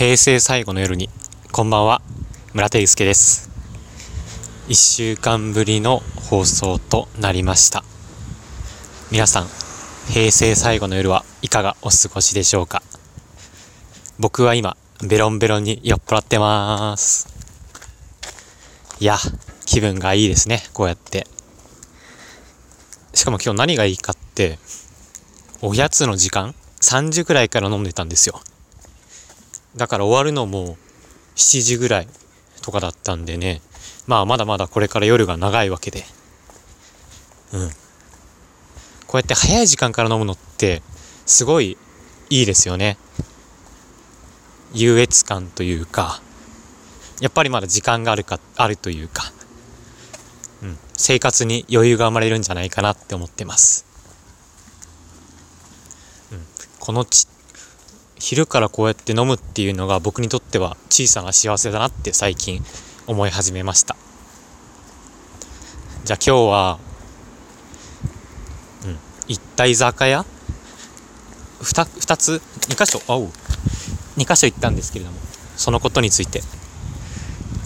平成最後の夜に。こんばんは。村田祐介です。1週間ぶりの放送となりました。皆さん平成最後の夜はいかがお過ごしでしょうか？僕は今ベロンベロンに酔っ払ってます。いや気分がいいですねこうやって。しかも今日何がいいかっておやつの時間？3時くらいから飲んでたんですよ。だから終わるのも7時ぐらいとかだったんでね。まあまだまだこれから夜が長いわけで。うん。こうやって早い時間から飲むのってすごいいいですよね。優越感というかやっぱりまだ時間があるかあるというか、うん、生活に余裕が生まれるんじゃないかなって思ってます、うん、このち昼からこうやって飲むっていうのが僕にとっては小さな幸せだなって最近思い始めました。じゃあ今日はうん行った居酒屋？2, 2つ？2箇所？あおう。2箇所行ったんですけれどもそのことについて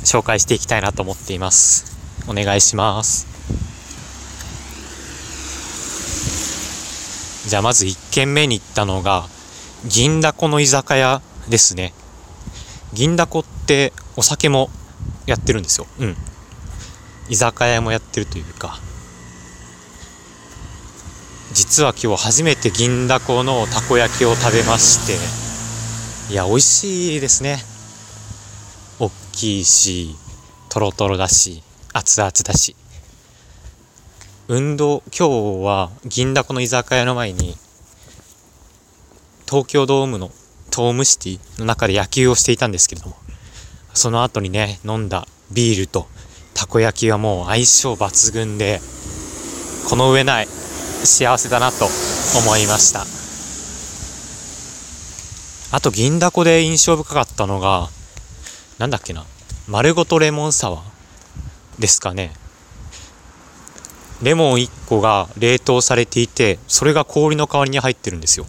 紹介していきたいなと思っています。お願いします。じゃあまず1軒目に行ったのが銀だこの居酒屋ですね。銀だこってお酒もやってるんですよ。うん。居酒屋もやってるというか。実は今日初めて銀だこのたこ焼きを食べまして。いや美味しいですね。大きいしとろとろだし熱々だし。運動今日は銀だこの居酒屋の前に東京ドームのトームシティの中で野球をしていたんですけれども、その後にね、飲んだビールとたこ焼きはもう相性抜群で、この上ない幸せだなと思いました。あと、銀だこで印象深かったのが、なんだっけな、丸ごとレモンサワーですかね。レモン1個が冷凍されていて、それが氷の代わりに入ってるんですよ。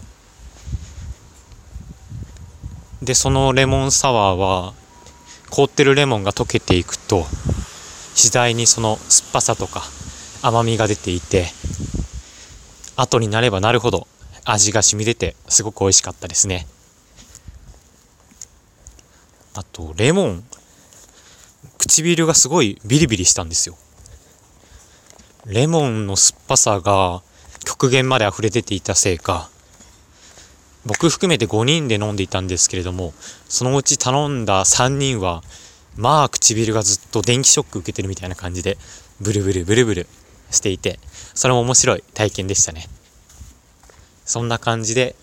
でそのレモンサワーは凍ってるレモンが溶けていくと次第にその酸っぱさとか甘みが出ていて後になればなるほど味が染み出てすごく美味しかったですね。あとレモン唇がすごいビリビリしたんですよ。レモンの酸っぱさが極限まで溢れ出ていたせいか僕含めて5人で飲んでいたんですけれどもそのうち頼んだ3人はまあ唇がずっと電気ショック受けてるみたいな感じでブルブルブルブルしていてそれも面白い体験でしたね。そんな感じで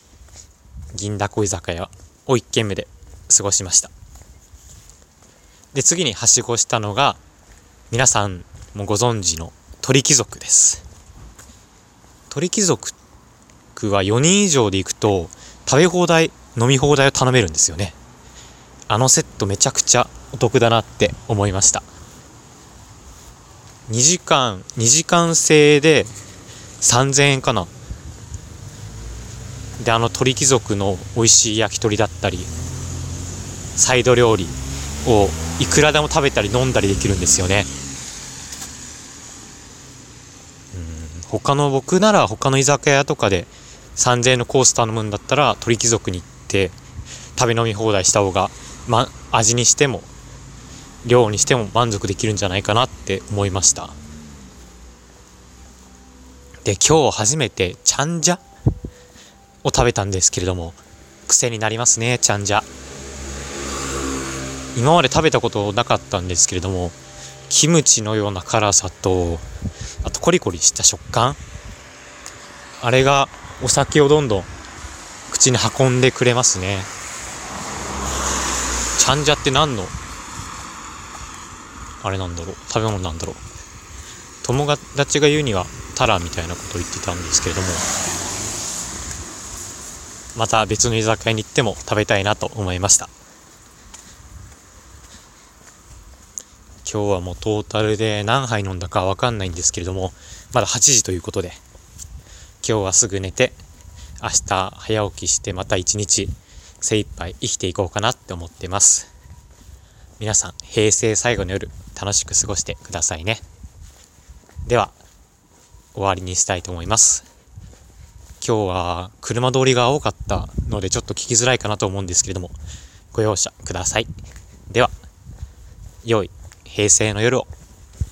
銀だこ居酒屋を1軒目で過ごしました。で次にはしごしたのが皆さんもご存知の鳥貴族です。鳥貴族は4人以上で行くと食べ放題飲み放題を頼めるんですよね。あのセットめちゃくちゃお得だなって思いました。2時間2時間制で3000円かな。であの鳥貴族の美味しい焼き鳥だったりサイド料理をいくらでも食べたり飲んだりできるんですよね。うん他の僕なら他の居酒屋とかで3000円のコース頼むんだったら鳥貴族に行って食べ飲み放題した方が、ま、味にしても量にしても満足できるんじゃないかなって思いました。で今日初めてチャンジャを食べたんですけれども癖になりますねチャンジャ。今まで食べたことなかったんですけれどもキムチのような辛さとあとコリコリした食感。あれがお酒をどんどん口に運んでくれますね。チャンジャって何の？あれなんだろう。食べ物なんだろう。友達が言うにはタラみたいなことを言ってたんですけれども。また別の居酒屋に行っても食べたいなと思いました。今日はもうトータルで何杯飲んだか分かんないんですけれどもまだ8時ということで。今日はすぐ寝て、明日早起きしてまた一日精一杯生きていこうかなって思ってます。皆さん、平成最後の夜、楽しく過ごしてくださいね。では、終わりにしたいと思います。今日は車通りが多かったのでちょっと聞きづらいかなと思うんですけれども、ご容赦ください。では、良い平成の夜を。